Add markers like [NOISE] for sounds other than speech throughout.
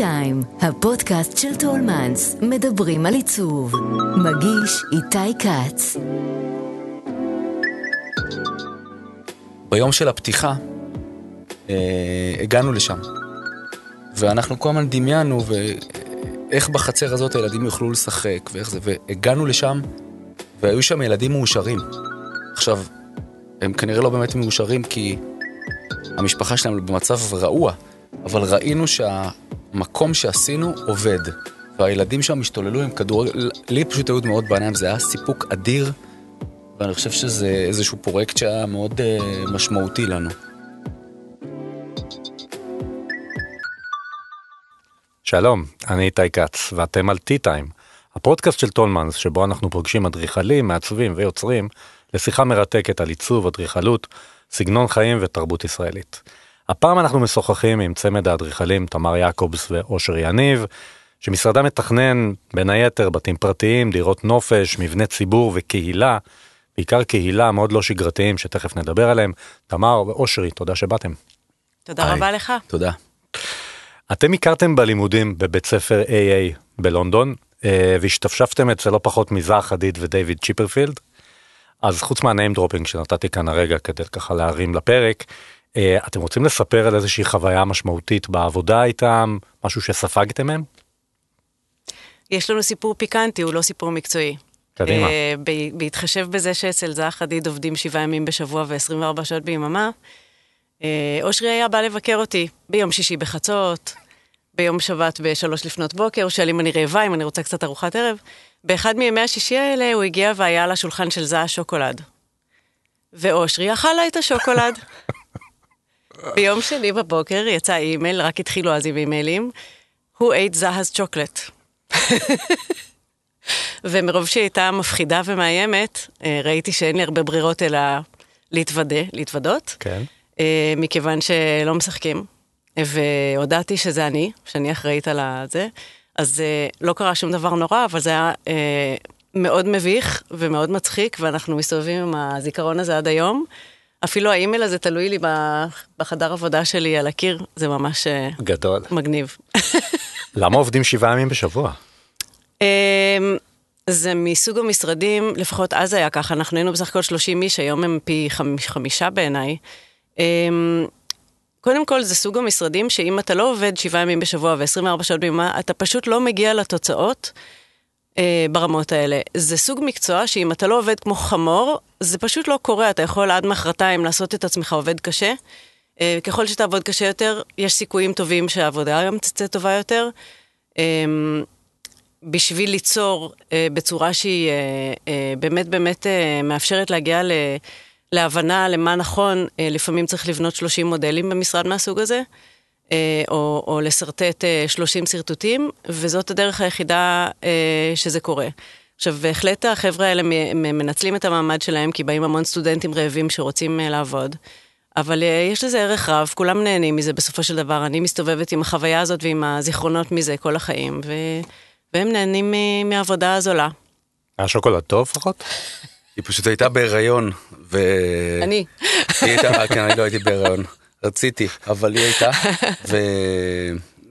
טיים, הפודקאסט של טולמנס, מדברים על עיצוב. מגיש איתי כץ. ביום של הפתיחה, אה, הגענו לשם. ואנחנו כל הזמן דמיינו, ואיך בחצר הזאת הילדים יוכלו לשחק, ואיך זה, והגענו לשם, והיו שם ילדים מאושרים. עכשיו, הם כנראה לא באמת מאושרים כי המשפחה שלהם במצב רעוע, אבל ראינו שהמקום שעשינו עובד. והילדים שם השתוללו עם כדורגל, לי פשוט היו דמעות בעיניים, זה היה סיפוק אדיר, ואני חושב שזה איזשהו פרויקט שהיה מאוד uh, משמעותי לנו. שלום, אני איתי כץ, ואתם על T-Time, הפודקאסט של טולמנס, שבו אנחנו פוגשים אדריכלים, מעצבים ויוצרים לשיחה מרתקת על עיצוב, אדריכלות, סגנון חיים ותרבות ישראלית. הפעם אנחנו משוחחים עם צמד האדריכלים תמר יעקובס ואושר יניב, שמשרדם מתכנן בין היתר בתים פרטיים, דירות נופש, מבני ציבור וקהילה, בעיקר קהילה מאוד לא שגרתיים שתכף נדבר עליהם. תמר ואושרי, תודה שבאתם. תודה היי. רבה לך. תודה. אתם הכרתם בלימודים בבית ספר AA בלונדון, אה, והשתפשפתם אצל לא פחות מזאהה חדיד ודייוויד צ'יפרפילד. אז חוץ מה name dropping שנתתי כאן הרגע כדי ככה להרים לפרק, אתם רוצים לספר על איזושהי חוויה משמעותית בעבודה איתם, משהו שספגתם מהם? יש לנו סיפור פיקנטי, הוא לא סיפור מקצועי. קדימה. אה, בהתחשב בזה שאצל זאהה חדיד עובדים שבעה ימים בשבוע ו-24 שעות ביממה, אה, אושרי היה בא לבקר אותי ביום שישי בחצות, ביום שבת בשלוש לפנות בוקר, הוא שואל אם אני רעבה, אם אני רוצה קצת ארוחת ערב. באחד מימי השישי האלה הוא הגיע והיה על השולחן של זע שוקולד. ואושרי אכל לה את השוקולד. [LAUGHS] ביום שני בבוקר יצא אימייל, רק התחילו אז עם אימיילים, Who ate זהז צ'וקלט? [LAUGHS] ומרוב שהיא הייתה מפחידה ומאיימת, אה, ראיתי שאין לי הרבה ברירות אלא להתוודה, להתוודות, כן. אה, מכיוון שלא משחקים. והודעתי שזה אני, שאני אחראית על הזה. אז אה, לא קרה שום דבר נורא, אבל זה היה מאוד מביך ומאוד מצחיק, ואנחנו מסתובבים עם הזיכרון הזה עד היום. אפילו האימייל הזה תלוי לי בחדר עבודה שלי על הקיר, זה ממש אה, גדול. מגניב. [LAUGHS] למה עובדים שבעה ימים בשבוע? אמ, זה מסוג המשרדים, לפחות אז היה ככה, אנחנו היינו בסך הכל 30 איש, היום הם פי חמש, חמישה בעיניי. אמ, קודם כל, זה סוג המשרדים שאם אתה לא עובד שבעה ימים בשבוע ו-24 שעות בימה, אתה פשוט לא מגיע לתוצאות אה, ברמות האלה. זה סוג מקצוע שאם אתה לא עובד כמו חמור, זה פשוט לא קורה, אתה יכול עד מחרתיים לעשות את עצמך עובד קשה. אה, ככל שתעבוד קשה יותר, יש סיכויים טובים שהעבודה גם תצא טובה יותר. אמ, בשביל ליצור אה, בצורה שהיא אה, אה, באמת באמת אה, מאפשרת להגיע ל, להבנה למה נכון, אה, לפעמים צריך לבנות 30 מודלים במשרד מהסוג הזה, אה, או, או לשרטט אה, 30 שרטוטים, וזאת הדרך היחידה אה, שזה קורה. עכשיו, בהחלט החבר'ה האלה מנצלים את המעמד שלהם, כי באים המון סטודנטים רעבים שרוצים אה, לעבוד. אבל אה, יש לזה ערך רב, כולם נהנים מזה בסופו של דבר. אני מסתובבת עם החוויה הזאת ועם הזיכרונות מזה כל החיים, ו... והם נהנים מהעבודה הזולה. היה שוקולד טוב לפחות? היא פשוט הייתה בהיריון, ו... אני. היא הייתה, כן, אני לא הייתי בהיריון. רציתי, אבל היא הייתה, [LAUGHS]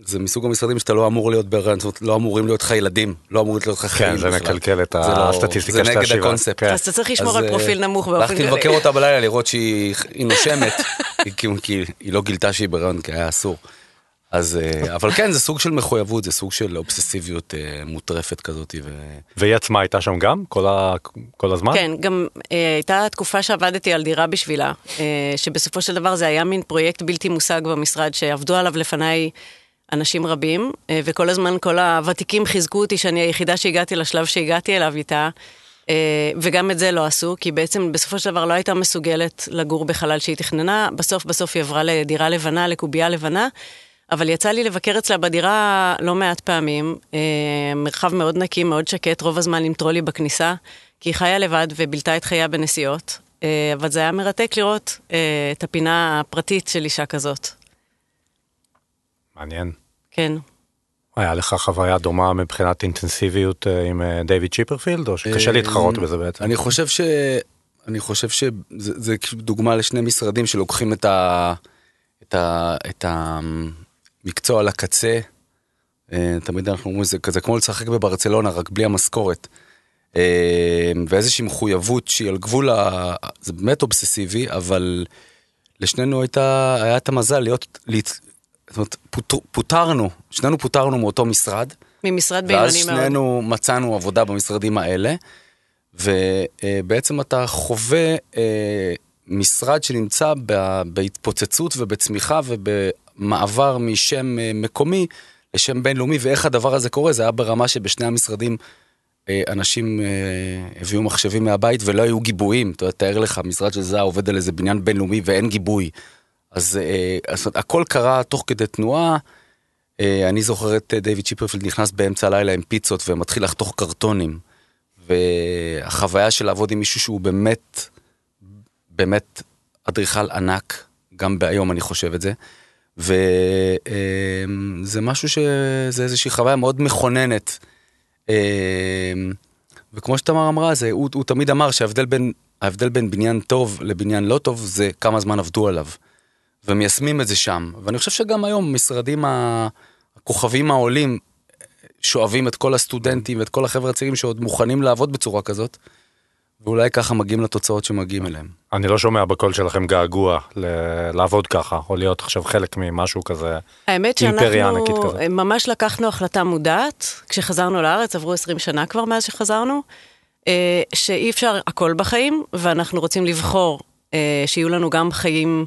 וזה מסוג המשרדים שאתה לא אמור להיות אומרת, לא אמורים להיות לך ילדים, לא אמורים להיות לך חיים. כן, זה. מקלקל את זה לא- הסטטיסטיקה זה של נגד השבעה. הקונספט. כן. אז אתה צריך לשמור על אה, פרופיל נמוך באופן הלכתי כללי. לבקר אותה בלילה לראות שהיא היא נושמת, כי, כי היא לא גילתה שהיא בהיריון, כי היה אסור. אז, אה, אבל כן, זה סוג של מחויבות, זה סוג של אובססיביות אה, מוטרפת כזאת. ו... והיא עצמה הייתה שם גם כל, ה... כל הזמן? כן, גם אה, הייתה תקופה שעבדתי על דירה בשבילה, אה, שבסופו של דבר זה היה מין פרויקט בלתי מושג במשרד, שעבדו עליו לפניי אנשים רבים, אה, וכל הזמן כל הוותיקים חיזקו אותי שאני היחידה שהגעתי לשלב שהגעתי אליו איתה, אה, וגם את זה לא עשו, כי בעצם בסופו של דבר לא הייתה מסוגלת לגור בחלל שהיא תכננה, בסוף בסוף היא עברה לדירה לבנה, לקובייה לבנה. אבל יצא לי לבקר אצלה בדירה לא מעט פעמים, אה, מרחב מאוד נקי, מאוד שקט, רוב הזמן עם טרולי בכניסה, כי היא חיה לבד ובילתה את חייה בנסיעות, אה, אבל זה היה מרתק לראות אה, את הפינה הפרטית של אישה כזאת. מעניין. כן. היה לך חוויה דומה מבחינת אינטנסיביות אה, עם אה, דיוויד צ'יפרפילד, או שקשה להתחרות בזה בעצם? אני חושב ש... אני חושב שזה זה דוגמה לשני משרדים שלוקחים את, ה, את, ה, את המקצוע לקצה אה, תמיד אנחנו אומרים, זה כזה כמו לשחק בברצלונה, רק בלי המשכורת. אה, ואיזושהי מחויבות שהיא על גבול, ה... זה באמת אובססיבי, אבל לשנינו הייתה, היה את המזל להיות, להת... זאת אומרת, פוט... פוטרנו, שנינו פוטרנו מאותו משרד. ממשרד בינוני מאוד. ואז שנינו מצאנו עבודה במשרדים האלה, ובעצם אתה חווה אה, משרד שנמצא בהתפוצצות ובצמיחה ובמעבר משם אה, מקומי לשם בינלאומי, ואיך הדבר הזה קורה, זה היה ברמה שבשני המשרדים אה, אנשים הביאו מחשבים מהבית ולא היו גיבויים. אתה יודע, תאר לך, משרד של זה עובד על איזה בניין בינלאומי ואין גיבוי. אז, אז הכל קרה תוך כדי תנועה. אני זוכר את דיוויד צ'יפרפילד נכנס באמצע הלילה עם פיצות ומתחיל לחתוך קרטונים. והחוויה של לעבוד עם מישהו שהוא באמת, באמת אדריכל ענק, גם בהיום אני חושב את זה. וזה משהו שזה איזושהי חוויה מאוד מכוננת. וכמו שתמר אמרה, זה, הוא, הוא תמיד אמר שההבדל בין, ההבדל בין בניין טוב לבניין לא טוב זה כמה זמן עבדו עליו. ומיישמים את זה שם. ואני חושב שגם היום משרדים הכוכבים העולים שואבים את כל הסטודנטים ואת כל החבר'ה הצעירים שעוד מוכנים לעבוד בצורה כזאת, ואולי ככה מגיעים לתוצאות שמגיעים אליהם. אני לא שומע בקול שלכם געגוע ל- לעבוד ככה, או להיות עכשיו חלק ממשהו כזה, האמת אימפריה ענקית שאנחנו כזאת. ממש לקחנו החלטה מודעת, כשחזרנו לארץ, עברו 20 שנה כבר מאז שחזרנו, אה, שאי אפשר הכל בחיים, ואנחנו רוצים לבחור אה, שיהיו לנו גם חיים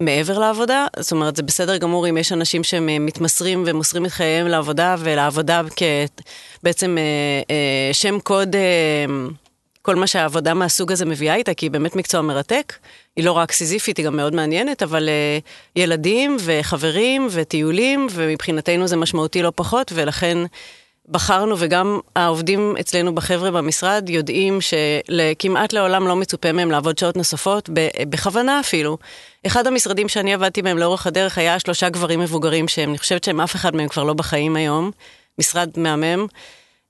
מעבר לעבודה. זאת אומרת, זה בסדר גמור אם יש אנשים שהם אה, מתמסרים ומוסרים את חייהם לעבודה, ולעבודה כבעצם שם קוד, אה, כל מה שהעבודה מהסוג הזה מביאה איתה, כי היא באמת מקצוע מרתק. היא לא רק סיזיפית, היא גם מאוד מעניינת, אבל uh, ילדים וחברים וטיולים, ומבחינתנו זה משמעותי לא פחות, ולכן בחרנו, וגם העובדים אצלנו בחבר'ה במשרד יודעים שכמעט לעולם לא מצופה מהם לעבוד שעות נוספות, בכוונה אפילו. אחד המשרדים שאני עבדתי בהם לאורך הדרך היה שלושה גברים מבוגרים שהם, אני חושבת שהם אף אחד מהם כבר לא בחיים היום, משרד מהמם,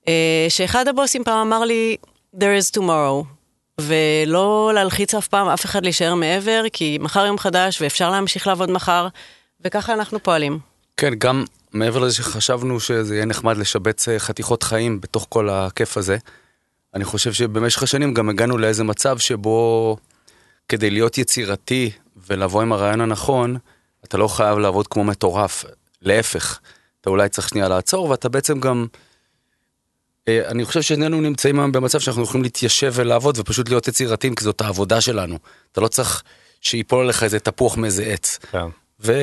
אה, שאחד הבוסים פעם אמר לי, there is tomorrow, ולא להלחיץ אף פעם אף אחד להישאר מעבר, כי מחר יום חדש ואפשר להמשיך לעבוד מחר, וככה אנחנו פועלים. כן, גם מעבר לזה שחשבנו שזה יהיה נחמד לשבץ אה, חתיכות חיים בתוך כל הכיף הזה, אני חושב שבמשך השנים גם הגענו לאיזה מצב שבו כדי להיות יצירתי ולבוא עם הרעיון הנכון, אתה לא חייב לעבוד כמו מטורף, להפך, אתה אולי צריך שנייה לעצור ואתה בעצם גם... אה, אני חושב ששנינו נמצאים היום במצב שאנחנו יכולים להתיישב ולעבוד ופשוט להיות יצירתיים כי זאת העבודה שלנו. אתה לא צריך שיפול עליך איזה תפוח מאיזה עץ. כן. ו...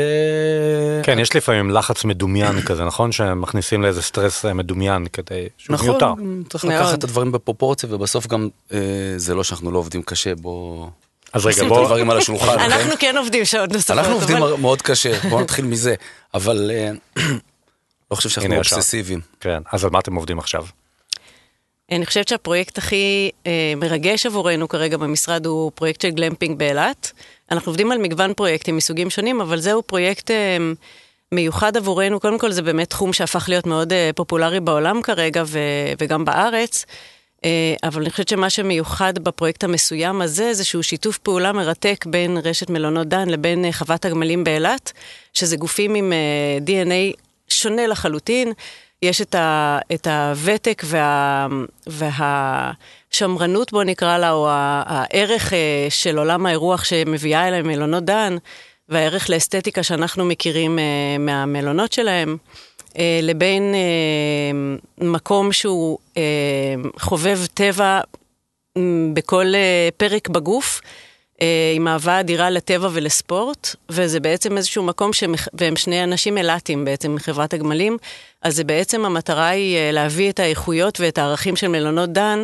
כן, יש לפעמים לחץ מדומיין כזה, נכון? שמכניסים לאיזה סטרס אה, מדומיין כדי שהוא נכון, מיותר. צריך מאוד. לקחת את הדברים בפרופורציה ובסוף גם אה, זה לא שאנחנו לא עובדים קשה, בוא... אז רגע, נשים את בוא, הדברים על השולחן. כן? אנחנו כן עובדים שעות נוספות, אנחנו עובדים אבל... מאוד קשה, בוא נתחיל מזה, אבל אה, [CLEARS THROAT] לא חושב שאנחנו. אובססיביים. כן, אז על מה אתם עובדים עכשיו? אני חושבת שהפרויקט הכי אה, מרגש עבורנו כרגע במשרד הוא פרויקט של גלמפינג באילת. אנחנו עובדים על מגוון פרויקטים מסוגים שונים, אבל זהו פרויקט אה, מיוחד עבורנו. קודם כל זה באמת תחום שהפך להיות מאוד אה, פופולרי בעולם כרגע ו, וגם בארץ. אה, אבל אני חושבת שמה שמיוחד בפרויקט המסוים הזה, זה שהוא שיתוף פעולה מרתק בין רשת מלונות דן לבין אה, חוות הגמלים באילת, שזה גופים עם אה, DNA שונה לחלוטין. יש את, ה, את הוותק וה, והשמרנות, בוא נקרא לה, או הערך אה, של עולם האירוח שמביאה אליהם מלונות דן, והערך לאסתטיקה שאנחנו מכירים אה, מהמלונות שלהם, אה, לבין מקום שהוא חובב טבע בכל פרק בגוף. אה, עם אהבה אדירה לטבע ולספורט, וזה בעצם איזשהו מקום, שמח... והם שני אנשים אילתים בעצם מחברת הגמלים, אז זה בעצם המטרה היא אה, להביא את האיכויות ואת הערכים של מלונות דן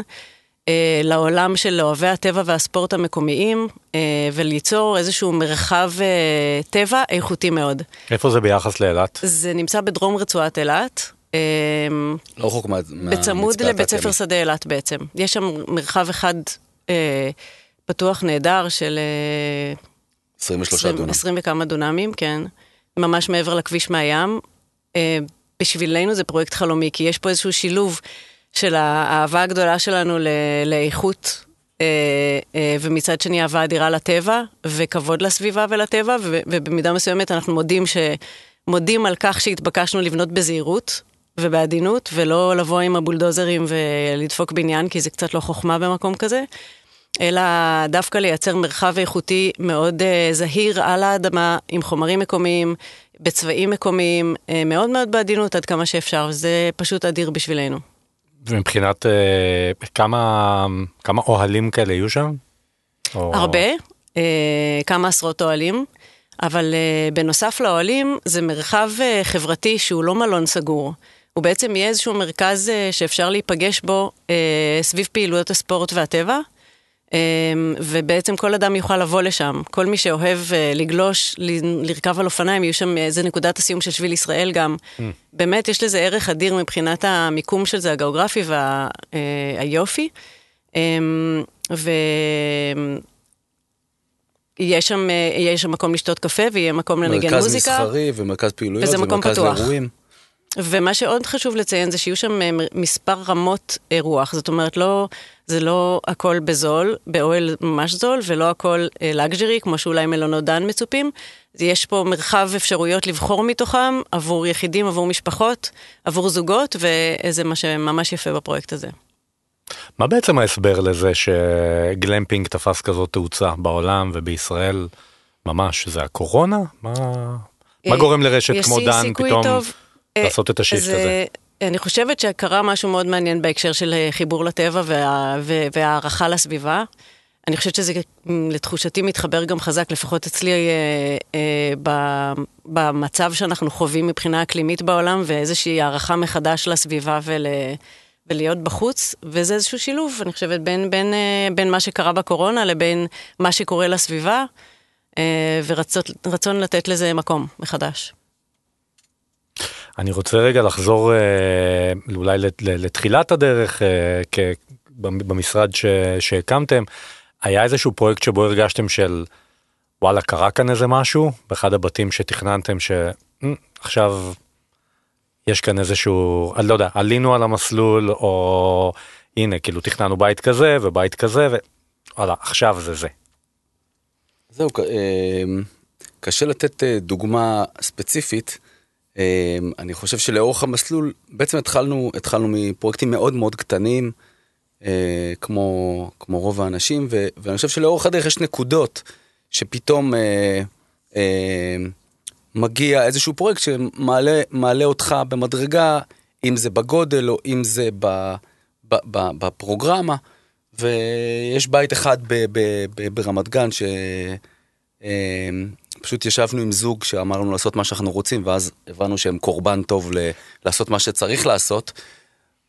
אה, לעולם של אוהבי הטבע והספורט המקומיים, אה, וליצור איזשהו מרחב אה, טבע איכותי מאוד. איפה זה ביחס לאילת? זה נמצא בדרום רצועת אילת. אה, לא רחוק מה... בצמוד לבית ספר. שדה אילת בעצם. יש שם מרחב אחד אה, פתוח נהדר של אה, 23 20 דונם. 20 וכמה דונמים, כן. ממש מעבר לכביש מהים. אה, בשבילנו זה פרויקט חלומי, כי יש פה איזשהו שילוב של האהבה הגדולה שלנו ל- לאיכות, אה, אה, ומצד שני אהבה אדירה לטבע, וכבוד לסביבה ולטבע, ובמידה מסוימת אנחנו מודים, ש- מודים על כך שהתבקשנו לבנות בזהירות. ובעדינות, ולא לבוא עם הבולדוזרים ולדפוק בניין, כי זה קצת לא חוכמה במקום כזה, אלא דווקא לייצר מרחב איכותי מאוד uh, זהיר על האדמה, עם חומרים מקומיים, בצבעים מקומיים, uh, מאוד מאוד בעדינות עד כמה שאפשר, וזה פשוט אדיר בשבילנו. ומבחינת uh, כמה, כמה אוהלים כאלה יהיו שם? או... הרבה, כמה עשרות אוהלים. אבל uh, בנוסף לאוהלים, זה מרחב uh, חברתי שהוא לא מלון סגור. הוא בעצם יהיה איזשהו מרכז uh, שאפשר להיפגש בו uh, סביב פעילויות הספורט והטבע, ובעצם כל אדם יוכל לבוא לשם. כל מי שאוהב uh, לגלוש, לרכב על אופניים, יהיו שם איזה נקודת הסיום של שביל ישראל גם. Mm. באמת, יש לזה ערך אדיר מבחינת המיקום של זה, הגיאוגרפי והיופי. וה, um, ו... יהיה שם, אה, יהיה שם מקום לשתות קפה ויהיה מקום לנגן מרכז מוזיקה. מרכז מסחרי ומרכז פעילויות וזה ומרכז פתוח. אירועים. ומה שעוד חשוב לציין זה שיהיו שם אה, מספר רמות אירוח, זאת אומרת, לא, זה לא הכל בזול, באוהל ממש זול, ולא הכל לגז'רי, כמו שאולי מלונות דן מצופים. יש פה מרחב אפשרויות לבחור מתוכם עבור יחידים, עבור משפחות, עבור זוגות, וזה מה שממש יפה בפרויקט הזה. מה בעצם ההסבר לזה שגלמפינג תפס כזאת תאוצה בעולם ובישראל ממש? זה הקורונה? מה, מה גורם לרשת כמו דן פתאום טוב, לעשות את השיפט זה, הזה? אני חושבת שקרה משהו מאוד מעניין בהקשר של חיבור לטבע וה, והערכה לסביבה. אני חושבת שזה לתחושתי מתחבר גם חזק, לפחות אצלי, אה, אה, במצב שאנחנו חווים מבחינה אקלימית בעולם, ואיזושהי הערכה מחדש לסביבה ול... ולהיות בחוץ, וזה איזשהו שילוב, אני חושבת, בין, בין, אה, בין מה שקרה בקורונה לבין מה שקורה לסביבה, אה, ורצון לתת לזה מקום מחדש. אני רוצה רגע לחזור אה, אולי לתחילת הדרך במשרד שהקמתם. היה איזשהו פרויקט שבו הרגשתם של וואלה קרה כאן איזה משהו באחד הבתים שתכננתם שעכשיו יש כאן איזשהו, אני לא יודע, עלינו על המסלול, או הנה, כאילו תכננו בית כזה ובית כזה, ווואלה, עכשיו זה זה. זהו, אה, קשה לתת אה, דוגמה ספציפית. אה, אני חושב שלאורך המסלול, בעצם התחלנו, התחלנו מפרויקטים מאוד מאוד קטנים, כמו, כמו רוב האנשים, ו, ואני חושב שלאורך הדרך יש נקודות שפתאום... מגיע איזשהו פרויקט שמעלה אותך במדרגה, אם זה בגודל או אם זה ב, ב, ב, בפרוגרמה. ויש בית אחד ב, ב, ב, ברמת גן שפשוט אמ, ישבנו עם זוג שאמרנו לעשות מה שאנחנו רוצים, ואז הבנו שהם קורבן טוב ל, לעשות מה שצריך לעשות.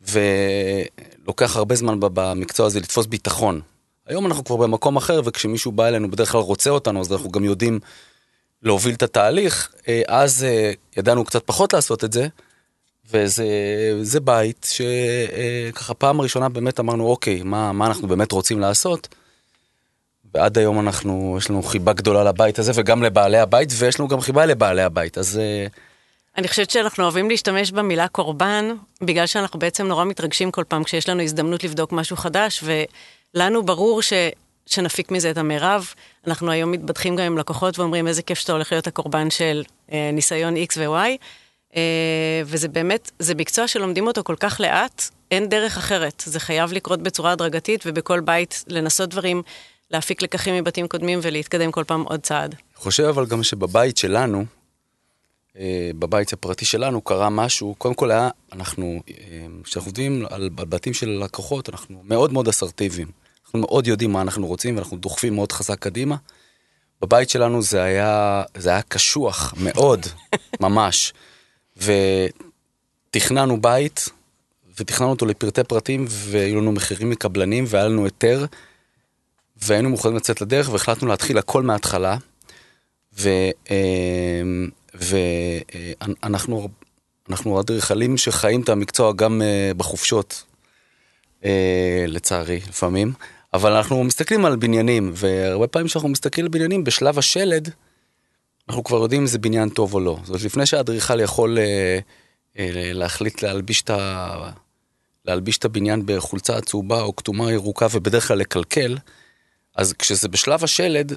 ולוקח הרבה זמן במקצוע הזה לתפוס ביטחון. היום אנחנו כבר במקום אחר, וכשמישהו בא אלינו בדרך כלל רוצה אותנו, אז אנחנו גם יודעים להוביל את התהליך, אה, אז אה, ידענו קצת פחות לעשות את זה, וזה בית שככה פעם ראשונה באמת אמרנו, אוקיי, מה, מה אנחנו באמת רוצים לעשות? ועד היום אנחנו, יש לנו חיבה גדולה לבית הזה וגם לבעלי הבית, ויש לנו גם חיבה לבעלי הבית, אז... אה, אני חושבת שאנחנו אוהבים להשתמש במילה קורבן, בגלל שאנחנו בעצם נורא מתרגשים כל פעם כשיש לנו הזדמנות לבדוק משהו חדש, ולנו ברור ש... שנפיק מזה את המרב. אנחנו היום מתבדחים גם עם לקוחות ואומרים איזה כיף שאתה הולך להיות הקורבן של אה, ניסיון X ו-Y. אה, וזה באמת, זה מקצוע שלומדים אותו כל כך לאט, אין דרך אחרת. זה חייב לקרות בצורה הדרגתית ובכל בית לנסות דברים, להפיק לקחים מבתים קודמים ולהתקדם כל פעם עוד צעד. חושב אבל גם שבבית שלנו, אה, בבית הפרטי שלנו קרה משהו, קודם כל היה, אנחנו, אה, כשאנחנו עובדים על בתים של לקוחות, אנחנו מאוד מאוד אסרטיביים. אנחנו מאוד יודעים מה אנחנו רוצים ואנחנו דוחפים מאוד חזק קדימה. בבית שלנו זה היה, זה היה קשוח מאוד, [LAUGHS] ממש. ותכננו בית, ותכננו אותו לפרטי פרטים, והיו לנו מחירים מקבלנים, והיה לנו היתר, והיינו מוכנים לצאת לדרך, והחלטנו להתחיל הכל מההתחלה. ואנחנו אה, אנחנו אדריכלים שחיים את המקצוע גם אה, בחופשות, אה, לצערי, לפעמים. אבל אנחנו מסתכלים על בניינים, והרבה פעמים כשאנחנו מסתכלים על בניינים, בשלב השלד, אנחנו כבר יודעים אם זה בניין טוב או לא. זאת אומרת, לפני שהאדריכל יכול אה, אה, להחליט להלביש את, ה... להלביש את הבניין בחולצה צהובה או כתומה ירוקה ובדרך כלל לקלקל, אז כשזה בשלב השלד,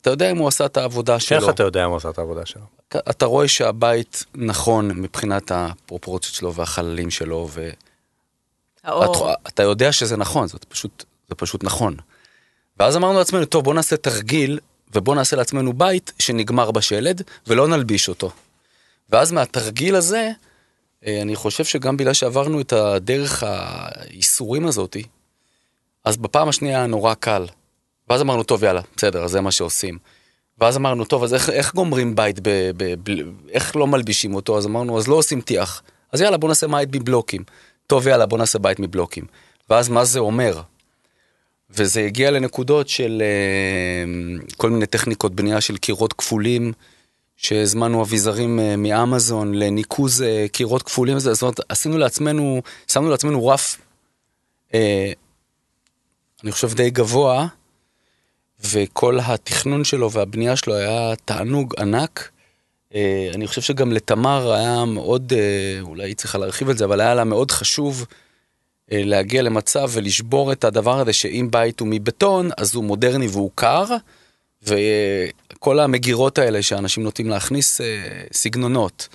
אתה יודע אם הוא עשה את העבודה שלו. איך אתה יודע אם הוא עשה את העבודה שלו? אתה רואה שהבית נכון מבחינת הפרופורציות שלו והחללים שלו, האור. ואתה יודע שזה נכון, זה פשוט, זה פשוט נכון. ואז אמרנו לעצמנו, טוב, בוא נעשה תרגיל, ובוא נעשה לעצמנו בית שנגמר בשלד, ולא נלביש אותו. ואז מהתרגיל הזה, אה, אני חושב שגם בגלל שעברנו את הדרך הייסורים הזאתי, אז בפעם השנייה נורא קל. ואז אמרנו, טוב, יאללה, בסדר, זה מה שעושים. ואז אמרנו, טוב, אז איך, איך גומרים בית, ב, ב, ב, איך לא מלבישים אותו? אז אמרנו, אז לא עושים טיח. אז יאללה, בוא נעשה בית מבלוקים. טוב, יאללה, בוא נעשה בית מבלוקים. ואז מה זה אומר? וזה הגיע לנקודות של uh, כל מיני טכניקות בנייה של קירות כפולים, שהזמנו אביזרים uh, מאמזון לניקוז uh, קירות כפולים, זאת אומרת, עשינו לעצמנו, שמנו לעצמנו רף, אני חושב די גבוה, וכל התכנון שלו והבנייה שלו היה תענוג ענק. אה, אני חושב שגם לתמר היה מאוד, אה, אולי היא צריכה להרחיב את זה, אבל היה לה מאוד חשוב אה, להגיע למצב ולשבור את הדבר הזה שאם בית הוא מבטון, אז הוא מודרני והוא קר, וכל המגירות האלה שאנשים נוטים להכניס סגנונות.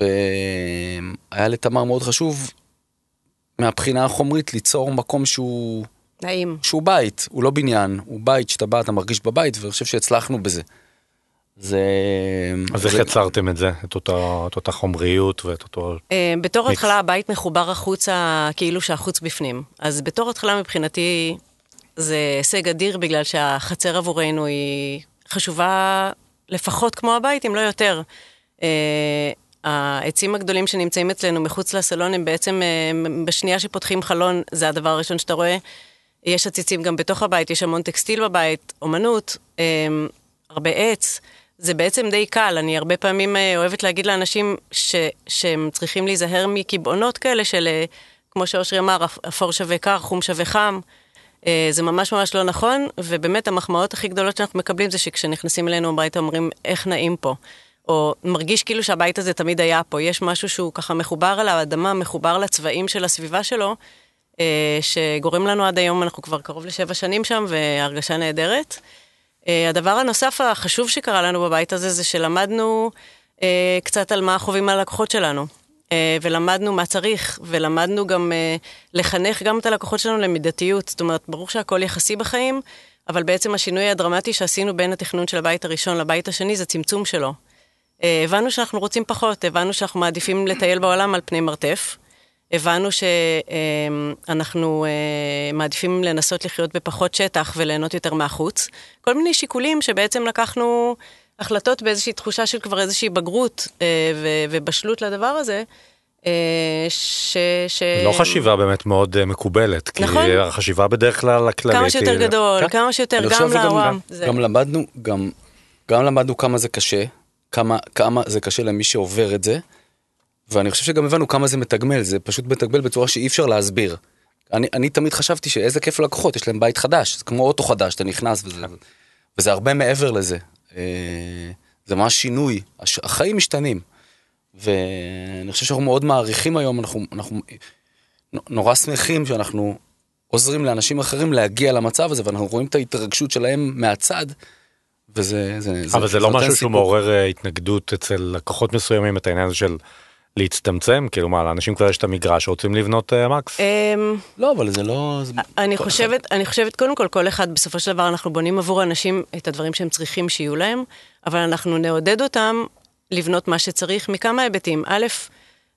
והיה לתמר מאוד חשוב מהבחינה החומרית ליצור מקום שהוא... נעים. שהוא בית, הוא לא בניין, הוא בית שאתה בא, אתה מרגיש בבית, ואני חושב שהצלחנו בזה. זה... אז איך יצרתם את זה? את אותה, את אותה חומריות ואת אותו... אה, בתור התחלה הבית מחובר החוצה, כאילו שהחוץ בפנים. אז בתור התחלה מבחינתי זה הישג אדיר, בגלל שהחצר עבורנו היא חשובה לפחות כמו הבית, אם לא יותר. אה, העצים הגדולים שנמצאים אצלנו מחוץ לסלון הם בעצם, אה, בשנייה שפותחים חלון, זה הדבר הראשון שאתה רואה. יש עציצים גם בתוך הבית, יש המון טקסטיל בבית, אומנות, הרבה עץ. זה בעצם די קל, אני הרבה פעמים אה, אוהבת להגיד לאנשים ש, שהם צריכים להיזהר מקיבעונות כאלה של, אה, כמו שאושרי אמר, אפור שווה קר, חום שווה חם. אה, זה ממש ממש לא נכון, ובאמת המחמאות הכי גדולות שאנחנו מקבלים זה שכשנכנסים אלינו הביתה אומרים, איך נעים פה. או מרגיש כאילו שהבית הזה תמיד היה פה, יש משהו שהוא ככה מחובר על האדמה, מחובר לצבעים של הסביבה שלו, שגורם לנו עד היום, אנחנו כבר קרוב לשבע שנים שם, והרגשה נהדרת. Uh, הדבר הנוסף החשוב שקרה לנו בבית הזה, זה שלמדנו uh, קצת על מה חווים הלקוחות שלנו. ולמדנו מה צריך, ולמדנו גם לחנך גם את הלקוחות שלנו למידתיות. זאת אומרת, ברור שהכל יחסי בחיים, אבל בעצם השינוי הדרמטי שעשינו בין התכנון של הבית הראשון לבית השני זה צמצום שלו. הבנו שאנחנו רוצים פחות, הבנו שאנחנו מעדיפים לטייל בעולם על פני מרתף. הבנו שאנחנו אה, מעדיפים לנסות לחיות בפחות שטח וליהנות יותר מהחוץ. כל מיני שיקולים שבעצם לקחנו החלטות באיזושהי תחושה של כבר איזושהי בגרות אה, ובשלות לדבר הזה. אה, ש... ש... לא חשיבה באמת מאוד מקובלת, נכון. כי החשיבה בדרך כלל הכללית. כמה שיותר היא... גדול, כן? כמה שיותר, גם לעולם. גם, גם למדנו, גם, גם למדנו כמה זה קשה, כמה, כמה זה קשה למי שעובר את זה. ואני חושב שגם הבנו כמה זה מתגמל, זה פשוט מתגמל בצורה שאי אפשר להסביר. אני, אני תמיד חשבתי שאיזה כיף ללקוחות, יש להם בית חדש, זה כמו אוטו חדש, אתה נכנס וזה, וזה הרבה מעבר לזה. אה, זה ממש שינוי, החיים משתנים. ואני חושב שאנחנו מאוד מעריכים היום, אנחנו, אנחנו נורא שמחים שאנחנו עוזרים לאנשים אחרים להגיע למצב הזה, ואנחנו רואים את ההתרגשות שלהם מהצד. וזה, זה, אבל זה, זה לא משהו שהוא מעורר אה, התנגדות אצל לקוחות מסוימים, את העניין הזה של להצטמצם? כאילו מה, לאנשים כבר יש את המגרש, רוצים לבנות uh, מקס? אמ, לא, אבל זה לא... אני חושבת, אני חושבת, קודם כל, כל אחד, בסופו של דבר אנחנו בונים עבור אנשים את הדברים שהם צריכים שיהיו להם, אבל אנחנו נעודד אותם לבנות מה שצריך מכמה היבטים. א',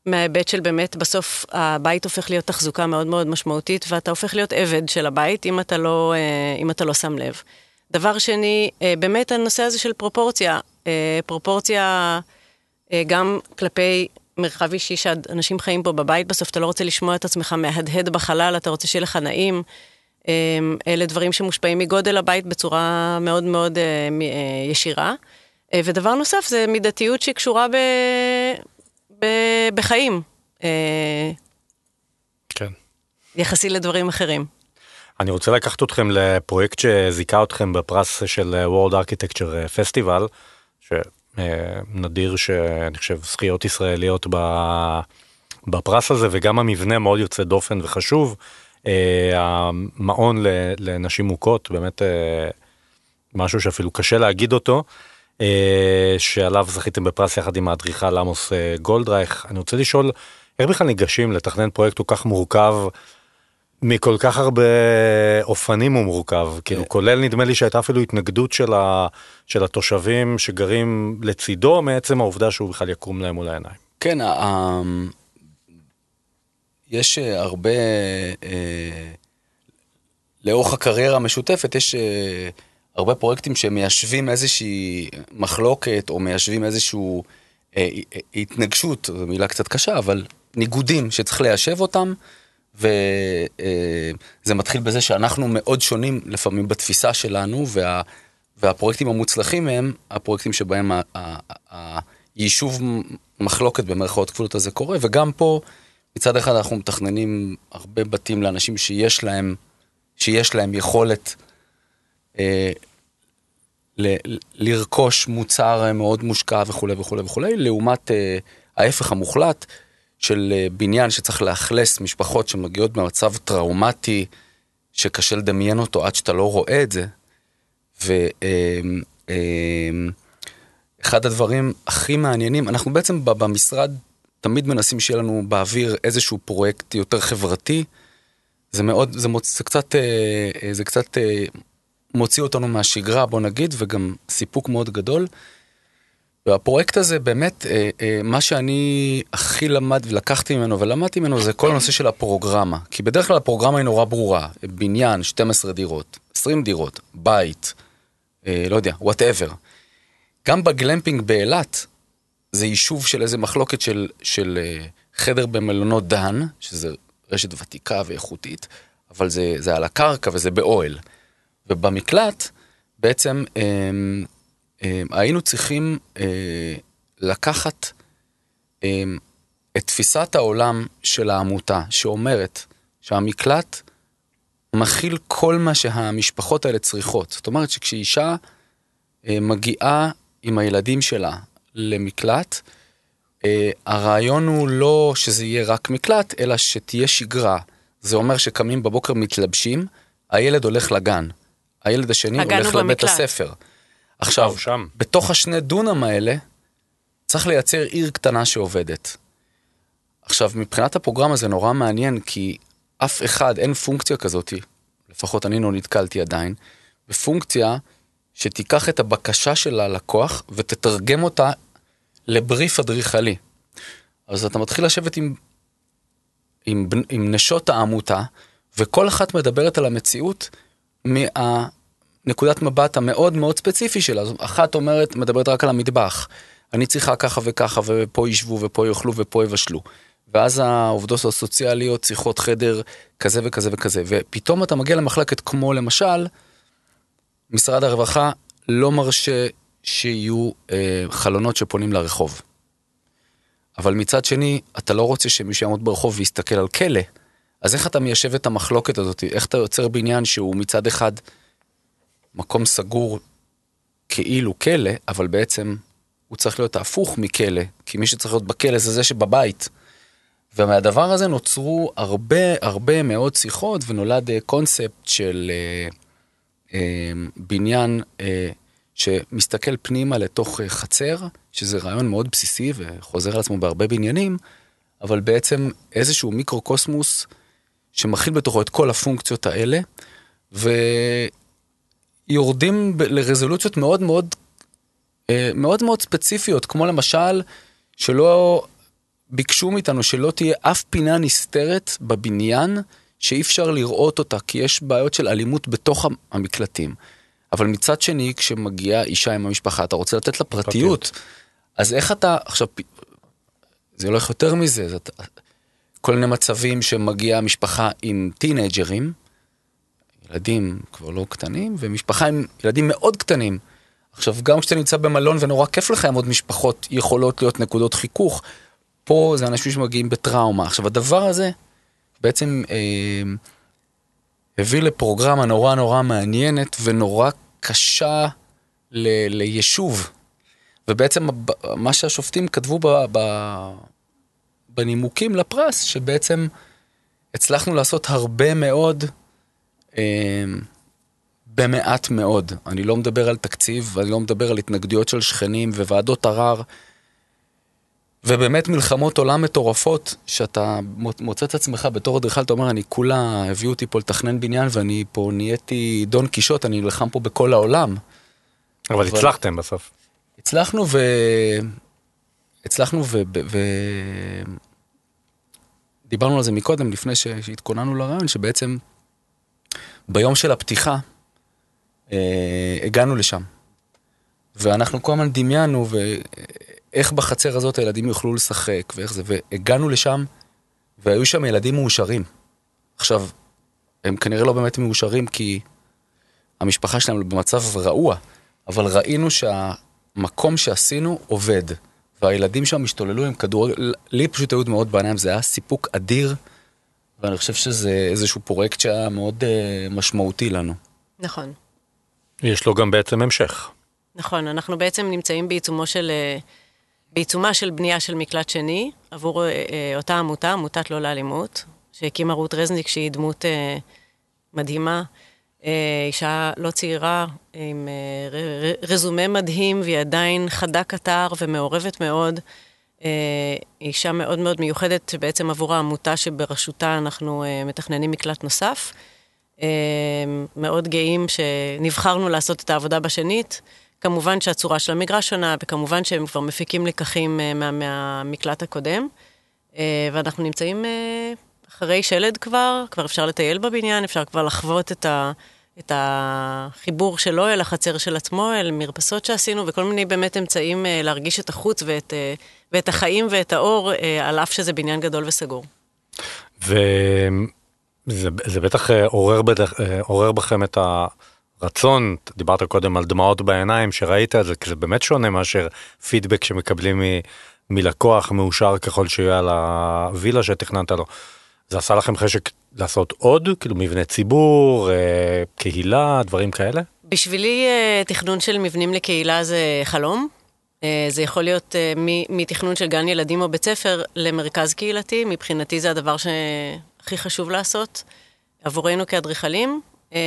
מההיבט של באמת, בסוף הבית הופך להיות תחזוקה מאוד מאוד משמעותית, ואתה הופך להיות עבד של הבית, אם אתה לא, אה, אם אתה לא שם לב. דבר שני, אה, באמת הנושא הזה של פרופורציה, פרופורציה גם כלפי מרחב אישי שאנשים חיים בו בבית, בסוף אתה לא רוצה לשמוע את עצמך מהדהד בחלל, אתה רוצה שיהיה לך נעים. אמ, אלה דברים שמושפעים מגודל הבית בצורה מאוד מאוד אה, אה, ישירה. אה, ודבר נוסף זה מידתיות שקשורה ב... ב... בחיים. כן. יחסי לדברים אחרים. אני רוצה לקחת אתכם לפרויקט שזיכה אתכם בפרס של World Architecture Festival, ש... נדיר שאני חושב זכיות ישראליות בפרס הזה וגם המבנה מאוד יוצא דופן וחשוב. אה, המעון לנשים מוכות באמת אה, משהו שאפילו קשה להגיד אותו, אה, שעליו זכיתם בפרס יחד עם האדריכל עמוס אה, גולדרייך. אני רוצה לשאול, איך בכלל ניגשים לתכנן פרויקט כל כך מורכב, מכל כך הרבה אופנים הוא מורכב, כאילו כולל נדמה לי שהייתה אפילו התנגדות של, ה, של התושבים שגרים לצידו מעצם העובדה שהוא בכלל יקום להם מול העיניים. כן, ה- יש אה, הרבה, אה, לאורך הקריירה המשותפת, יש אה, הרבה פרויקטים שמיישבים איזושהי מחלוקת, או מיישבים איזושהי אה, אה, התנגשות, זו מילה קצת קשה, אבל ניגודים שצריך ליישב אותם, וזה מתחיל בזה שאנחנו מאוד שונים לפעמים בתפיסה שלנו, וה, והפרויקטים המוצלחים הם הפרויקטים שבהם היישוב מחלוקת במרכאות כפולות הזה קורה, וגם פה מצד אחד אנחנו מתכננים הרבה בתים לאנשים שיש להם, שיש להם יכולת אה, ל- לרכוש מוצר אה, מאוד מושקע וכולי וכולי וכולי, לעומת אה, ההפך המוחלט של אה, בניין שצריך לאכלס משפחות שמגיעות במצב טראומטי, שקשה לדמיין אותו עד שאתה לא רואה את זה. ואחד הדברים הכי מעניינים, אנחנו בעצם במשרד תמיד מנסים שיהיה לנו באוויר איזשהו פרויקט יותר חברתי. זה מאוד, זה, מוצ... זה קצת, אה, אה, זה קצת מוציא אותנו מהשגרה, בוא נגיד, וגם סיפוק מאוד גדול. והפרויקט הזה באמת, אה, אה, מה שאני הכי למד ולקחתי ממנו ולמדתי ממנו זה כל הנושא של הפרוגרמה. כי בדרך כלל הפרוגרמה היא נורא ברורה. בניין, 12 דירות, 20 דירות, בית, אה, לא יודע, whatever. גם בגלמפינג באילת, זה יישוב של איזה מחלוקת של, של חדר במלונות דן, שזה רשת ותיקה ואיכותית, אבל זה, זה על הקרקע וזה באוהל. ובמקלט, בעצם אה, היינו צריכים אה, לקחת אה, את תפיסת העולם של העמותה, שאומרת שהמקלט מכיל כל מה שהמשפחות האלה צריכות. זאת אומרת שכשאישה אה, מגיעה עם הילדים שלה למקלט, אה, הרעיון הוא לא שזה יהיה רק מקלט, אלא שתהיה שגרה. זה אומר שקמים בבוקר מתלבשים, הילד הולך לגן, הילד השני הולך לבית במקלט. הספר. עכשיו, שם. בתוך השני דונם האלה, צריך לייצר עיר קטנה שעובדת. עכשיו, מבחינת הפרוגרמה זה נורא מעניין, כי אף אחד, אין פונקציה כזאת, לפחות אני לא נתקלתי עדיין, בפונקציה שתיקח את הבקשה של הלקוח ותתרגם אותה לבריף אדריכלי. אז אתה מתחיל לשבת עם, עם, עם נשות העמותה, וכל אחת מדברת על המציאות מהנקודת מבט המאוד מאוד ספציפי שלה. אחת אומרת, מדברת רק על המטבח. אני צריכה ככה וככה, ופה ישבו, ופה יאכלו, ופה יבשלו. ואז העובדות הסוציאליות צריכות חדר כזה וכזה וכזה. ופתאום אתה מגיע למחלקת כמו למשל, משרד הרווחה לא מרשה שיהיו אה, חלונות שפונים לרחוב. אבל מצד שני, אתה לא רוצה שמישהו יעמוד ברחוב ויסתכל על כלא. אז איך אתה מיישב את המחלוקת הזאת? איך אתה יוצר בניין שהוא מצד אחד מקום סגור כאילו כלא, אבל בעצם הוא צריך להיות ההפוך מכלא, כי מי שצריך להיות בכלא זה זה שבבית. ומהדבר הזה נוצרו הרבה הרבה מאוד שיחות ונולד אה, קונספט של אה, אה, בניין אה, שמסתכל פנימה לתוך אה, חצר, שזה רעיון מאוד בסיסי וחוזר על עצמו בהרבה בניינים, אבל בעצם איזשהו מיקרוקוסמוס שמכיל בתוכו את כל הפונקציות האלה, ויורדים ב- לרזולוציות מאוד מאוד אה, מאוד מאוד ספציפיות, כמו למשל, שלא ביקשו מאיתנו שלא תהיה אף פינה נסתרת בבניין שאי אפשר לראות אותה, כי יש בעיות של אלימות בתוך המקלטים. אבל מצד שני, כשמגיעה אישה עם המשפחה, אתה רוצה לתת לה פרטיות. פרטיות. אז איך אתה, עכשיו, זה הולך יותר מזה, זה, כל מיני מצבים שמגיעה משפחה עם טינג'רים, ילדים כבר לא קטנים, ומשפחה עם ילדים מאוד קטנים. עכשיו, גם כשאתה נמצא במלון ונורא כיף לך עם עוד משפחות, יכולות להיות נקודות חיכוך. פה זה אנשים שמגיעים בטראומה. עכשיו, הדבר הזה בעצם אה, הביא לפרוגרמה נורא נורא מעניינת ונורא קשה ל, ליישוב. ובעצם מה שהשופטים כתבו ב, ב, בנימוקים לפרס, שבעצם הצלחנו לעשות הרבה מאוד במעט מאוד. אני לא מדבר על תקציב, ואני לא מדבר על התנגדויות של שכנים וועדות ערר. ובאמת מלחמות עולם מטורפות, שאתה מוצא את עצמך בתור אדריכל, אתה אומר, אני כולה, הביאו אותי פה לתכנן בניין ואני פה נהייתי דון קישוט, אני נלחם פה בכל העולם. אבל, אבל הצלחתם בסוף. הצלחנו ו... הצלחנו ו... ו... דיברנו על זה מקודם, לפני שהתכוננו לרעיון, שבעצם ביום של הפתיחה אה, הגענו לשם. ואנחנו כל הזמן דמיינו, ואיך בחצר הזאת הילדים יוכלו לשחק, ואיך זה, והגענו לשם, והיו שם ילדים מאושרים. עכשיו, הם כנראה לא באמת מאושרים כי המשפחה שלהם במצב רעוע, אבל ראינו שהמקום שעשינו עובד. והילדים שם השתוללו עם כדורגל, לי פשוט היו דמעות בעיניים, זה היה סיפוק אדיר, ואני חושב שזה איזשהו פרויקט שהיה מאוד uh, משמעותי לנו. נכון. יש לו גם בעצם המשך. נכון, אנחנו בעצם נמצאים בעיצומו של, uh, בעיצומה של בנייה של מקלט שני, עבור uh, אותה עמותה, עמותת לא לאלימות, שהקימה רות רזניק, שהיא דמות uh, מדהימה. אה, אישה לא צעירה, עם אה, רזומה מדהים, והיא עדיין חדה קטר ומעורבת מאוד. אה, אישה מאוד מאוד מיוחדת, שבעצם עבור העמותה שבראשותה אנחנו מתכננים מקלט נוסף. מאוד גאים שנבחרנו לעשות את העבודה בשנית. כמובן שהצורה של המגרש שונה, וכמובן שהם כבר מפיקים לקחים מה, מהמקלט הקודם. ואנחנו נמצאים אחרי שלד כבר, כבר אפשר לטייל בבניין, אפשר כבר לחוות את ה... את החיבור שלו אל החצר של עצמו, אל מרפסות שעשינו, וכל מיני באמת אמצעים אה, להרגיש את החוץ ואת, אה, ואת החיים ואת האור, אה, על אף שזה בניין גדול וסגור. וזה בטח עורר, בדח, עורר בכם את הרצון, דיברת קודם על דמעות בעיניים, שראית את זה, כי זה באמת שונה מאשר פידבק שמקבלים מ, מלקוח מאושר ככל שיהיה על הווילה שתכננת לו. זה עשה לכם חשק לעשות עוד, כאילו מבני ציבור, אה, קהילה, דברים כאלה? בשבילי אה, תכנון של מבנים לקהילה זה חלום. אה, זה יכול להיות אה, מתכנון של גן ילדים או בית ספר למרכז קהילתי, מבחינתי זה הדבר שהכי חשוב לעשות עבורנו כאדריכלים. אה,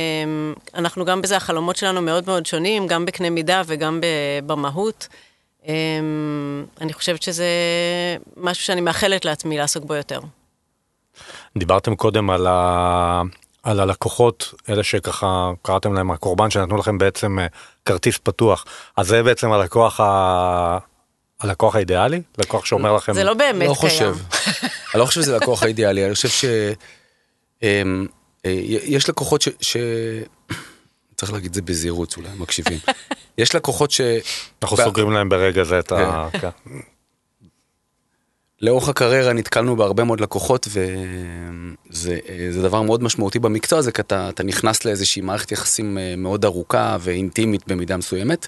אנחנו גם בזה, החלומות שלנו מאוד מאוד שונים, גם בקנה מידה וגם במהות. אני חושבת שזה משהו שאני מאחלת לעצמי לעסוק בו יותר. דיברתם קודם על, ה... על הלקוחות, אלה שככה קראתם להם הקורבן, שנתנו לכם בעצם אה, כרטיס פתוח. אז זה בעצם הלקוח ה... הלקוח האידיאלי? לקוח שאומר לכם... זה לא באמת לא קיים. חושב. [LAUGHS] אני לא חושב שזה לקוח האידיאלי, אני חושב ש... אמ, אה, יש לקוחות ש... ש... צריך להגיד את זה בזהירות, אולי מקשיבים. [LAUGHS] יש לקוחות ש... אנחנו סוגרים להם ברגע זה את ה... לאורך הקריירה נתקלנו בהרבה מאוד לקוחות וזה דבר מאוד משמעותי במקצוע הזה כי אתה, אתה נכנס לאיזושהי מערכת יחסים אה, מאוד ארוכה ואינטימית במידה מסוימת.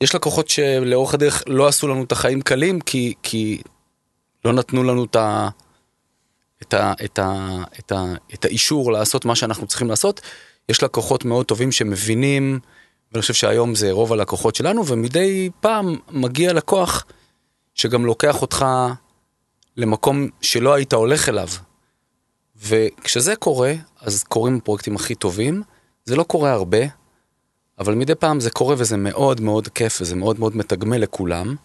יש לקוחות שלאורך הדרך לא עשו לנו את החיים קלים כי, כי לא נתנו לנו את, ה, את, ה, את, ה, את, ה, את האישור לעשות מה שאנחנו צריכים לעשות. יש לקוחות מאוד טובים שמבינים, ואני חושב שהיום זה רוב הלקוחות שלנו, ומדי פעם מגיע לקוח שגם לוקח אותך למקום שלא היית הולך אליו. וכשזה קורה, אז קורים הפרויקטים הכי טובים. זה לא קורה הרבה, אבל מדי פעם זה קורה וזה מאוד מאוד כיף וזה מאוד מאוד מתגמל לכולם.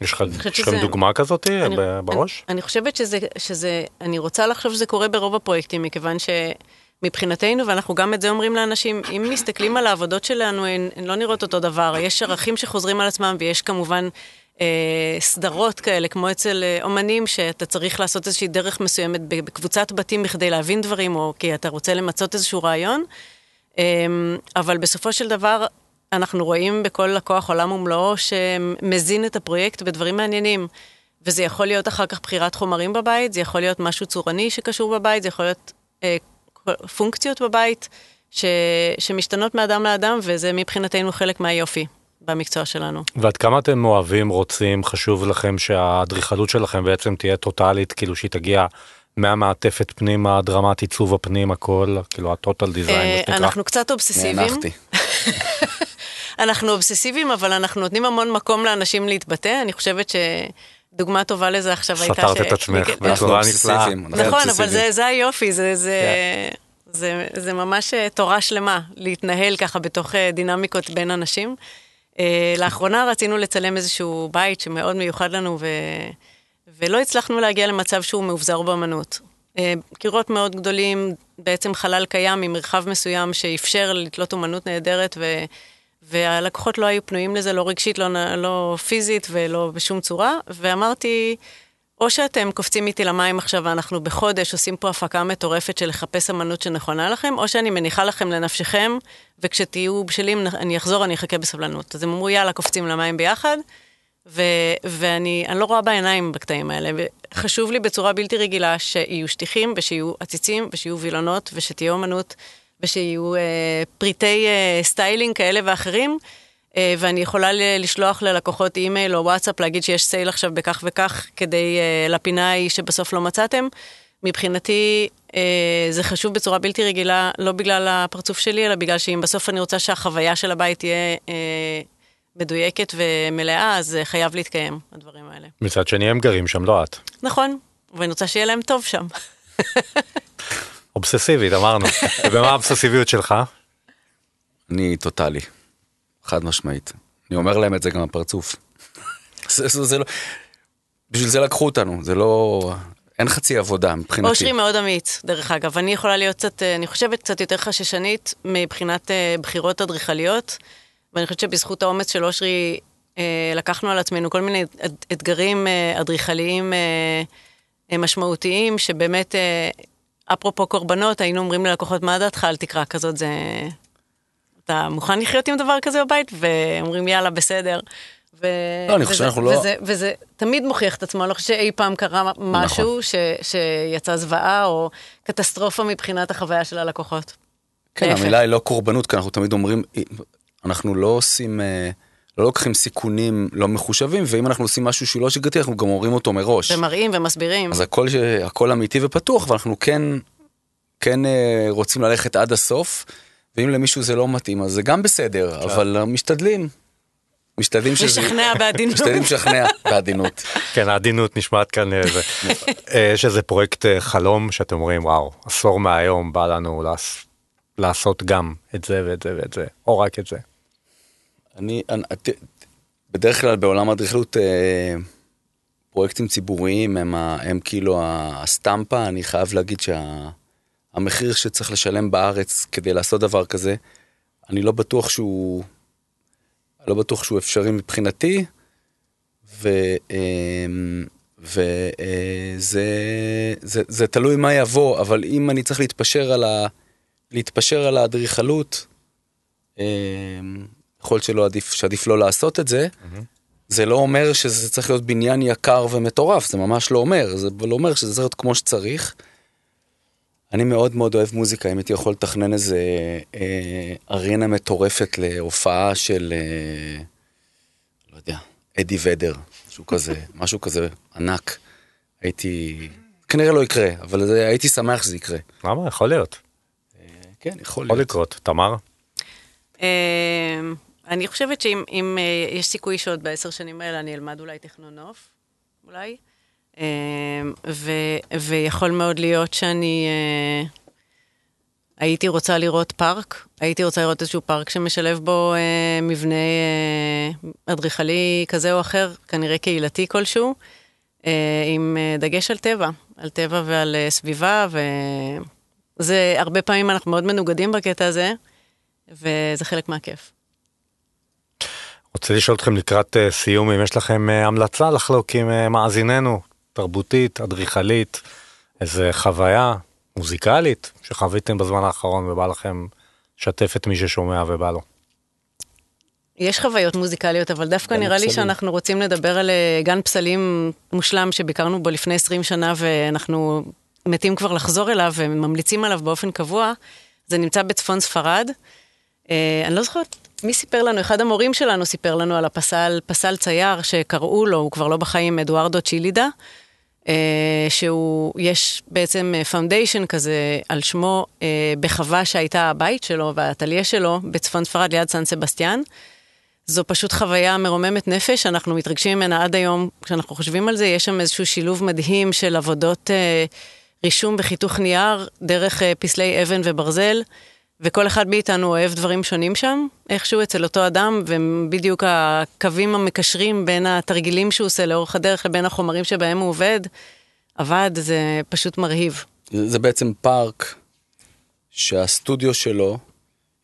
יש לכם דוגמה כזאת אני, בראש? אני, אני חושבת שזה, שזה, אני רוצה לחשוב שזה קורה ברוב הפרויקטים, מכיוון שמבחינתנו, ואנחנו גם את זה אומרים לאנשים, אם מסתכלים על העבודות שלנו, הן, הן לא נראות אותו דבר. יש ערכים שחוזרים על עצמם, ויש כמובן אה, סדרות כאלה, כמו אצל אה, אומנים, שאתה צריך לעשות איזושהי דרך מסוימת בקבוצת בתים בכדי להבין דברים, או כי אתה רוצה למצות איזשהו רעיון. אה, אבל בסופו של דבר, אנחנו רואים בכל לקוח עולם ומלואו שמזין את הפרויקט בדברים מעניינים. וזה יכול להיות אחר כך בחירת חומרים בבית, זה יכול להיות משהו צורני שקשור בבית, זה יכול להיות אה, פונקציות בבית ש, שמשתנות מאדם לאדם, וזה מבחינתנו חלק מהיופי. במקצוע שלנו. ועד כמה אתם אוהבים, רוצים, חשוב לכם שהאדריכלות שלכם בעצם תהיה טוטאלית, כאילו שהיא תגיע מהמעטפת פנימה, דרמת עיצוב הפנים, הכל, כאילו הטוטל דיזיין, אה, אנחנו קצת אובססיביים. נאנחתי. [LAUGHS] אנחנו אובססיביים, אבל אנחנו נותנים המון מקום לאנשים להתבטא, אני חושבת ש... דוגמה טובה לזה עכשיו הייתה ש... סתרת את עצמך [LAUGHS] בצורה נפלאה. נכון, אבל זה היופי, זה... זה, זה ממש אה, תורה שלמה, להתנהל ככה בתוך אה, דינמיקות בין אנשים. אה, לאחרונה רצינו לצלם איזשהו בית שמאוד מיוחד לנו, ו... ולא הצלחנו להגיע למצב שהוא מאובזר באמנות. קירות מאוד גדולים, בעצם חלל קיים עם מרחב מסוים שאפשר לתלות אומנות נהדרת, ו... והלקוחות לא היו פנויים לזה, לא רגשית, לא, לא פיזית ולא בשום צורה, ואמרתי, או שאתם קופצים איתי למים עכשיו ואנחנו בחודש עושים פה הפקה מטורפת של לחפש אמנות שנכונה לכם, או שאני מניחה לכם לנפשכם, וכשתהיו בשלים אני אחזור, אני אחכה בסבלנות. אז הם אמרו, יאללה, קופצים למים ביחד, ו- ואני לא רואה בעיניים בקטעים האלה, וחשוב לי בצורה בלתי רגילה שיהיו שטיחים, ושיהיו עציצים, ושיהיו וילונות, ושתהיה אמנות, ושיהיו אה, פריטי אה, סטיילינג כאלה ואחרים. אה, ואני יכולה לשלוח ללקוחות אימייל או וואטסאפ, להגיד שיש sale עכשיו בכך וכך, כדי אה, לפינה ההיא שבסוף לא מצאתם. מבחינתי אה, זה חשוב בצורה בלתי רגילה, לא בגלל הפרצוף שלי, אלא בגלל שאם בסוף אני רוצה שהחוויה של הבית תהיה מדויקת ומלאה, אז חייב להתקיים, הדברים האלה. מצד שני הם גרים שם, לא את. נכון, ואני רוצה שיהיה להם טוב שם. אובססיבית, אמרנו. ומה האובססיביות שלך? אני טוטאלי. חד משמעית. אני אומר להם את זה גם בפרצוף. [LAUGHS] זה, זה, זה לא... בשביל זה לקחו אותנו, זה לא... אין חצי עבודה מבחינתי. אושרי מאוד אמיץ, דרך אגב. אני יכולה להיות קצת, אני חושבת, קצת יותר חששנית מבחינת uh, בחירות אדריכליות, ואני חושבת שבזכות האומץ של אושרי, uh, לקחנו על עצמנו כל מיני אתגרים אדריכליים משמעותיים, שבאמת, אפרופו קורבנות, היינו אומרים ללקוחות, מה דעתך על תקרה כזאת, זה אתה מוכן לחיות עם דבר כזה בבית? ואומרים, יאללה, בסדר. ו... לא, אני חושב שאנחנו לא... וזה, וזה תמיד מוכיח את עצמו, אני לא חושב שאי פעם קרה משהו נכון. ש, שיצא זוועה או קטסטרופה מבחינת החוויה של הלקוחות. כן, המילה היא לא קורבנות, כי אנחנו תמיד אומרים, אנחנו לא עושים, אה, לא לוקחים סיכונים לא מחושבים, ואם אנחנו עושים משהו שהוא לא שגרתי, אנחנו גם אומרים אותו מראש. ומראים ומסבירים. אז הכל, הכל אמיתי ופתוח, ואנחנו כן, כן אה, רוצים ללכת עד הסוף. ואם למישהו זה לא מתאים, אז זה גם בסדר, אבל משתדלים. משתדלים שזה... לשכנע בעדינות. משתדלים לשכנע בעדינות. כן, העדינות נשמעת כאן איזה... אה, יש איזה פרויקט אה, חלום שאתם אומרים, וואו, עשור מהיום בא לנו לעשות גם את זה ואת זה ואת זה, או רק את זה. אני, בדרך כלל בעולם האדריכלות, אה, פרויקטים ציבוריים הם, הם כאילו הסטמפה, אני חייב להגיד שה... המחיר שצריך לשלם בארץ כדי לעשות דבר כזה, אני לא בטוח שהוא, לא בטוח שהוא אפשרי מבחינתי, וזה אמ, אה, זה, זה תלוי מה יבוא, אבל אם אני צריך להתפשר על, ה, להתפשר על האדריכלות, אמ, יכול להיות שלא עדיף, שעדיף לא לעשות את זה. Mm-hmm. זה לא אומר שזה צריך להיות בניין יקר ומטורף, זה ממש לא אומר, זה לא אומר שזה צריך להיות כמו שצריך. אני מאוד מאוד אוהב מוזיקה, אם הייתי יכול לתכנן איזה אה, ארינה מטורפת להופעה של, אה, לא יודע, אדי ודר, משהו כזה, [LAUGHS] משהו כזה ענק. הייתי, כנראה לא יקרה, אבל זה, הייתי שמח שזה יקרה. למה? יכול להיות. אה, כן, יכול להיות. יכול לקרות. תמר? אה, אני חושבת שאם אה, יש סיכוי שעוד בעשר שנים האלה אני אלמד אולי טכנונוף, אולי. אמ, ו, ויכול מאוד להיות שאני uh, הייתי רוצה לראות פארק, הייתי רוצה לראות איזשהו פארק שמשלב בו uh, מבנה uh, אדריכלי כזה או אחר, כנראה קהילתי כלשהו, uh, עם uh, דגש על טבע, על טבע ועל uh, סביבה, וזה, הרבה פעמים אנחנו מאוד מנוגדים בקטע הזה, וזה חלק מהכיף. רוצה לשאול אתכם לקראת סיום אם יש לכם המלצה לחלוק עם מאזיננו תרבותית, אדריכלית, איזה חוויה מוזיקלית שחוויתם בזמן האחרון ובא לכם לשתף את מי ששומע ובא לו. יש חוויות מוזיקליות, אבל דווקא נראה פסלים. לי שאנחנו רוצים לדבר על אה, גן פסלים מושלם שביקרנו בו לפני 20 שנה ואנחנו מתים כבר לחזור אליו וממליצים עליו באופן קבוע. זה נמצא בצפון ספרד. אה, אני לא זוכרת מי סיפר לנו, אחד המורים שלנו סיפר לנו על הפסל, פסל צייר שקראו לו, הוא כבר לא בחיים, אדוארדו צ'ילידה, שהוא, יש בעצם foundation כזה על שמו אה, בחווה שהייתה הבית שלו והאטליה שלו בצפון ספרד ליד סן סבסטיאן. זו פשוט חוויה מרוממת נפש, אנחנו מתרגשים ממנה עד היום, כשאנחנו חושבים על זה, יש שם איזשהו שילוב מדהים של עבודות אה, רישום בחיתוך נייר דרך אה, פסלי אבן וברזל, וכל אחד מאיתנו אוהב דברים שונים שם, איכשהו אצל אותו אדם, ובדיוק הקווים המקשרים בין התרגילים שהוא עושה לאורך הדרך לבין החומרים שבהם הוא עובד, עבד, זה פשוט מרהיב. זה, זה בעצם פארק שהסטודיו שלו,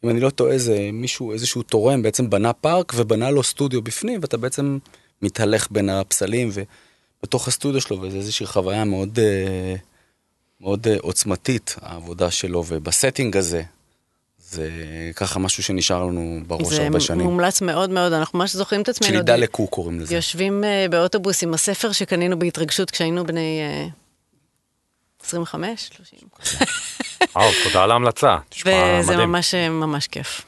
אם אני לא טועה, זה מישהו, איזשהו תורם בעצם בנה פארק ובנה לו סטודיו בפנים, ואתה בעצם מתהלך בין הפסלים ובתוך הסטודיו שלו, וזו איזושהי חוויה מאוד, אה, מאוד אה, עוצמתית, העבודה שלו, וב setting הזה, זה ככה משהו שנשאר לנו בראש הרבה שנים. זה מומלץ מאוד מאוד, אנחנו ממש זוכרים את עצמנו. צ'לידה לקו קוראים לזה. יושבים אה, באוטובוס עם הספר שקנינו בהתרגשות כשהיינו בני uh, 25, 30. וואו, תודה על ההמלצה. וזה ממש ממש כיף.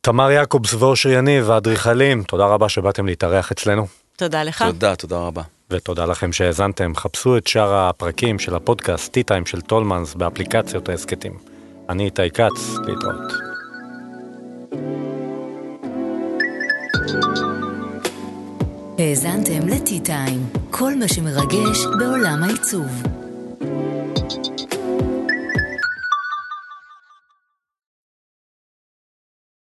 תמר יעקובס ואושר יניב, האדריכלים, תודה רבה שבאתם להתארח אצלנו. תודה לך. תודה, תודה רבה. ותודה לכם שהאזנתם. חפשו את שאר הפרקים של הפודקאסט, T-Time של טולמנס, באפליקציות ההסכתים. אני איתי כץ, להתראות. האזנתם לטי-טיים, כל מה שמרגש בעולם העיצוב.